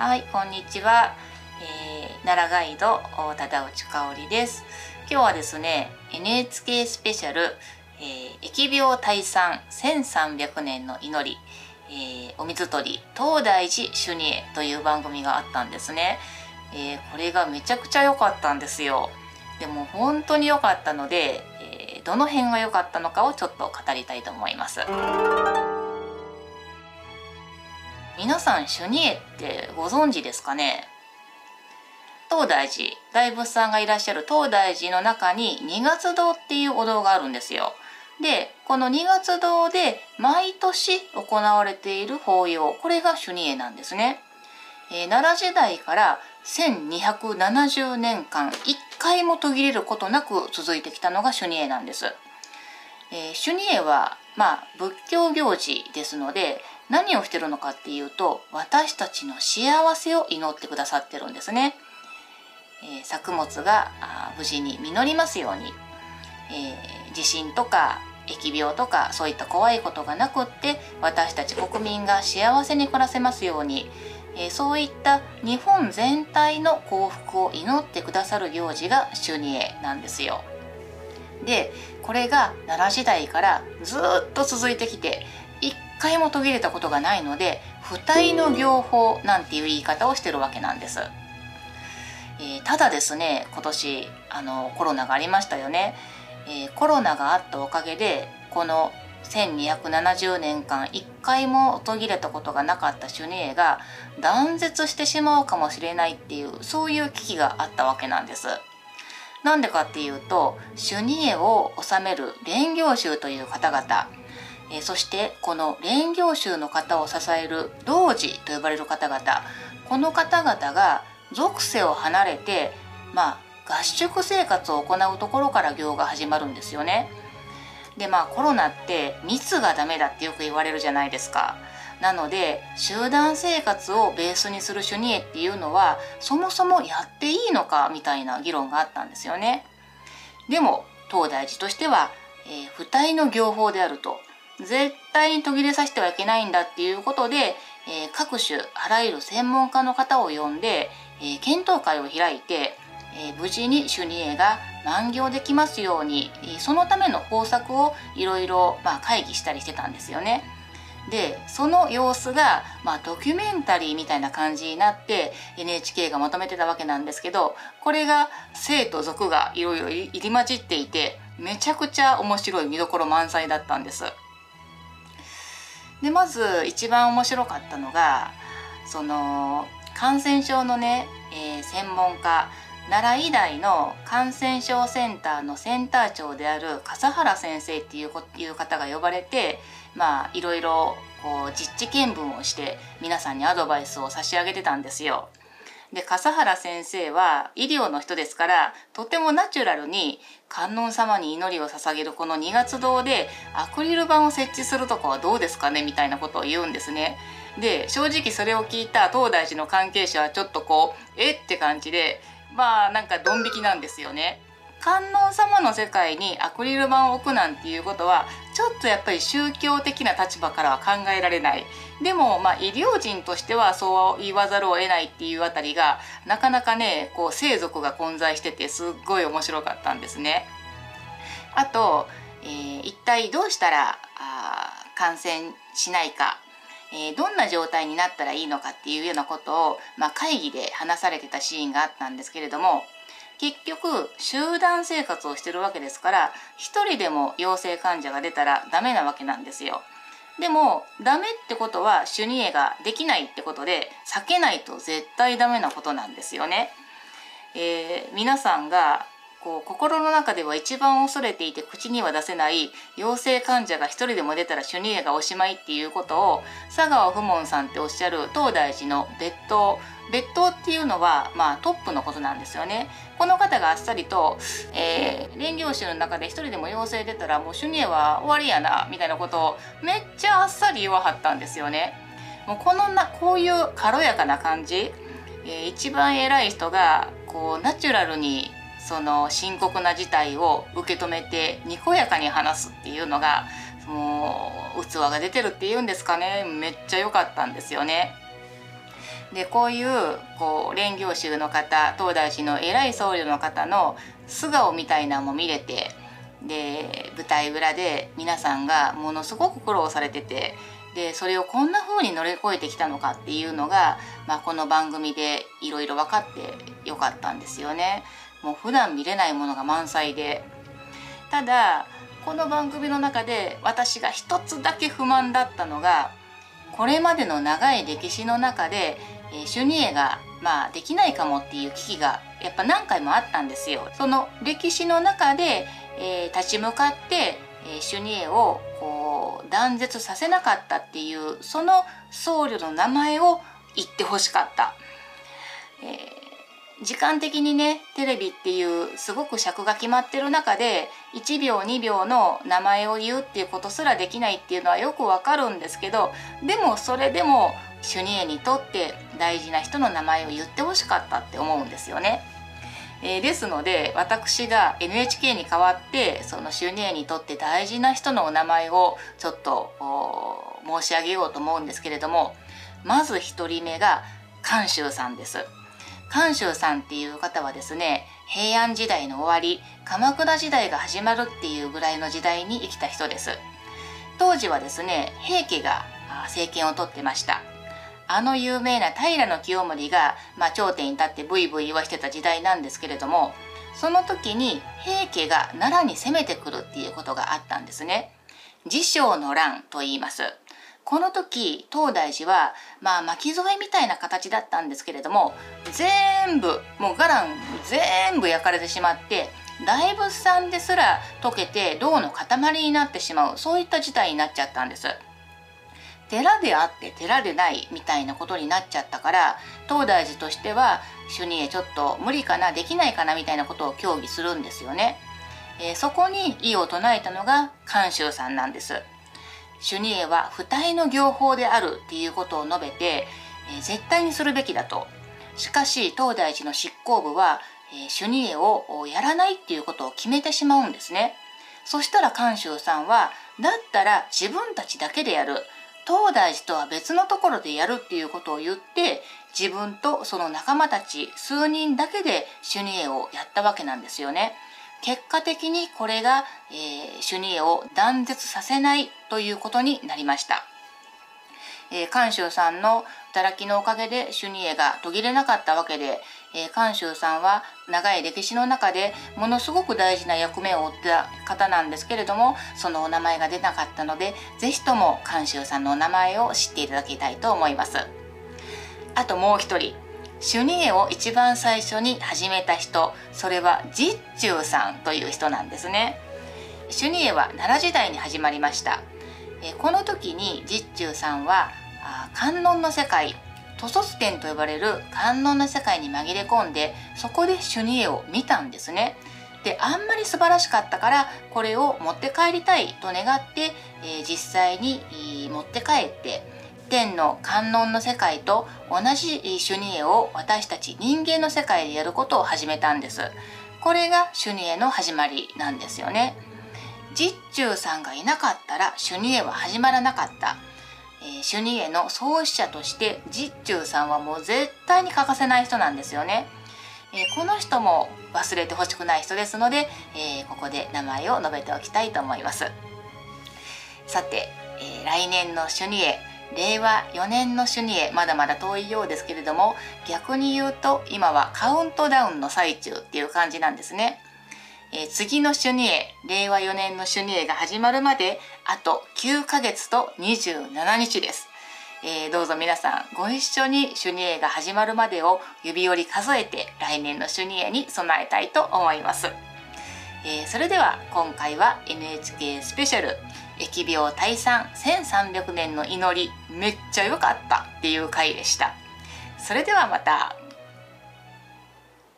はい、こんにちは。えー、奈良ガイド忠内香織です。今日はですね、NHK スペシャル、えー、疫病退散1300年の祈り、えー、お水取り東大寺主仁へという番組があったんですね。えー、これがめちゃくちゃ良かったんですよ。でも本当に良かったので、えー、どの辺が良かったのかをちょっと語りたいと思います。皆さん主仁ってご存知ですかね？東大寺大仏さんがいらっしゃる東大寺の中に二月堂っていうお堂があるんですよ。でこの二月堂で毎年行われている法要これが主仁会なんですね。えー、奈良時代から1270年間一回も途切れることなく続いてきたのが主仁会なんです。えー、主仁会はまあ仏教行事ですので何をしてるのかっていうと私たちの幸せを祈ってくださってるんですね。えー、作物が無事に実りますように、えー、地震とか疫病とかそういった怖いことがなくって私たち国民が幸せに暮らせますように、えー、そういった日本全体の幸福を祈ってくださる行事が修二会なんですよ。でこれが奈良時代からずっと続いてきて回も途切れたことがないので不体の行法なんていう言い方をしてるわけなんです。えー、ただですね今年あのコロナがありましたよね、えー、コロナがあったおかげでこの1270年間一回も途切れたことがなかった修二会が断絶してしまうかもしれないっていうそういう危機があったわけなんです。なんでかっていうと修二会を治める蓮行宗という方々えそしてこの蓮行宗の方を支える童子と呼ばれる方々この方々が属性を離れてまあ合宿生活を行うところから行が始まるんですよね。でまあコロナって密がダメだってよく言われるじゃないですか。なので集団生活をベースにする主義っていうのはそもそもやっていいのかみたいな議論があったんですよね。でも東大寺としては、えー、不体の行法であると絶対に途切れさせてはいけないんだっていうことで、えー、各種あらゆる専門家の方を呼んで、えー、検討会を開いて、えー、無事に主任営が満行できますように、えそのための方策をいろいろ、まあ、会議したりしてたんですよね。でその様子が、まあ、ドキュメンタリーみたいな感じになって NHK がまとめてたわけなんですけどこれが生と俗がいろいろ入り混じっていてめちゃくちゃ面白い見どころ満載だったんです。でまず一番面白かったのがその感染症のね、えー、専門家奈良医大の感染症センターのセンター長である笠原先生っていういう方が呼ばれてまあいろいろこう実地見分をして皆さんにアドバイスを差し上げてたんですよ。で笠原先生は医療の人ですからとてもナチュラルに観音様に祈りを捧げるこの二月堂でアクリル板を設置するとかはどうですかねみたいなことを言うんですね。で正直それを聞いた東大寺の関係者はちょっとこうえ？って感じでまあなんかドン引きなんですよね。観音様の世界にアクリル板を置くなんていうことはちょっとやっぱり宗教的な立場からは考えられないでもまあ医療人としてはそう言わざるを得ないっていうあたりがなかなかねこう生族が混在しててすっごい面白かったんですね。あと、えー、一体どうしたらあ感染しないかえー、どんな状態になったらいいのかっていうようなことを、まあ、会議で話されてたシーンがあったんですけれども結局集団生活をしてるわけですから一人でも陽性患者が出たらダメなわけなんですよ。でもダメってことは主ニエができないってことで避けないと絶対ダメなことなんですよね。えー、皆さんがこう心の中では一番恐れていて口には出せない陽性患者が一人でも出たら主義絵がおしまいっていうことを佐川不門さんっておっしゃる東大寺の別当別当っていうのは、まあ、トップのことなんですよね。この方があっさりと、えー、蓮行宗の中で一人でも陽性出たらもう主義は終わりやなみたいなことをめっちゃあっさり言わはったんですよね。もうこのなこういう軽やかな感じ、えー、一番偉い人がこうナチュラルにその深刻な事態を受け止めてにこやかに話すっていうのがもう器が出てるっていうんですかねめっちゃ良かったんですよね。でこういうこう蓮行宗の方東大寺の偉い僧侶の方の素顔みたいなのも見れてで舞台裏で皆さんがものすごく苦労されててでそれをこんな風に乗り越えてきたのかっていうのが、まあ、この番組でいろいろ分かってよかったんですよね。もう普段見れないものが満載でただこの番組の中で私が一つだけ不満だったのがこれまでの長い歴史の中で、えー、シュニエがまあできないかもっていう危機がやっぱ何回もあったんですよ。その歴史の中で、えー、立ち向かって、えー、シュニエをこう断絶させなかったっていうその僧侶の名前を言ってほしかった。えー時間的にねテレビっていうすごく尺が決まってる中で1秒2秒の名前を言うっていうことすらできないっていうのはよくわかるんですけどでもそれでもシュニエにとって大事な人の名前を言ってほしかったって思うんですよね。えー、ですので私が NHK に代わってそのシュニエにとって大事な人のお名前をちょっと申し上げようと思うんですけれどもまず1人目が監修さんです。監修さんっていう方はですね平安時代の終わり鎌倉時代が始まるっていうぐらいの時代に生きた人です当時はですね平家が政権を取ってましたあの有名な平清盛が、まあ、頂点に立ってブイブイ言わしてた時代なんですけれどもその時に平家が奈良に攻めてくるっていうことがあったんですね。自称の乱と言います。この時東大寺はまあ巻き添えみたいな形だったんですけれども全部もう伽藍全部焼かれてしまって大仏さんですら溶けて銅の塊になってしまうそういった事態になっちゃったんです。寺であって寺でないみたいなことになっちゃったから東大寺としては主任へちょっと無理かなできないかなみたいなことを協議するんですよね。えー、そこに異を唱えたのが監修さんなんです。主任へは不対の業法であるっていうことを述べて、えー、絶対にするべきだと。しかし東大寺の執行部は、えー、主任へをやらないっていうことを決めてしまうんですね。そしたら監修さんはだったら自分たちだけでやる東大寺とは別のところでやるっていうことを言って自分とその仲間たち数人だけで主任をやったわけなんですよね。結果的にこれが、えー、主任を断絶させないということになりました。えー、監修さんの働きのおかげで主任が途切れなかったわけで、えー、監修さんは長い歴史の中でものすごく大事な役目を負った方なんですけれどもそのお名前が出なかったので是非とも監修さんのお名前を知っていただきたいと思います。あともう一人主任絵を一番最初に始めた人それは実中さんという人なんですね。主任絵は奈良時代に始まりました。この時に実中さんは観音の世界塗卒店と呼ばれる観音の世界に紛れ込んでそこで主任絵を見たんですね。であんまり素晴らしかったからこれを持って帰りたいと願って、えー、実際に持って帰って天の観音の世界と同じ主任絵を私たち人間の世界でやることを始めたんです。これが主任絵の始まりなんですよね。実中さんがいなかったら主任絵は始まらなかった、えー、主任絵の創始者として実中さんはもう絶対に欠かせない人なんですよね。えー、この人も忘れてほしくない人ですので、えー、ここで名前を述べておきたいと思います。さて、えー、来年の主任絵。令和4年の主にへまだまだ遠いようですけれども逆に言うと今はカウントダウンの最中っていう感じなんですね。えー、次の主にへ令和4年の主にへが始まるまであと9ヶ月と27日です。えー、どうぞ皆さんご一緒に主にへが始まるまでを指折り数えて来年の主にへに備えたいと思います。えー、それでは今回は NHK スペシャル疫病退散1300年の祈りめっちゃ良かったっていう回でした。それではまた。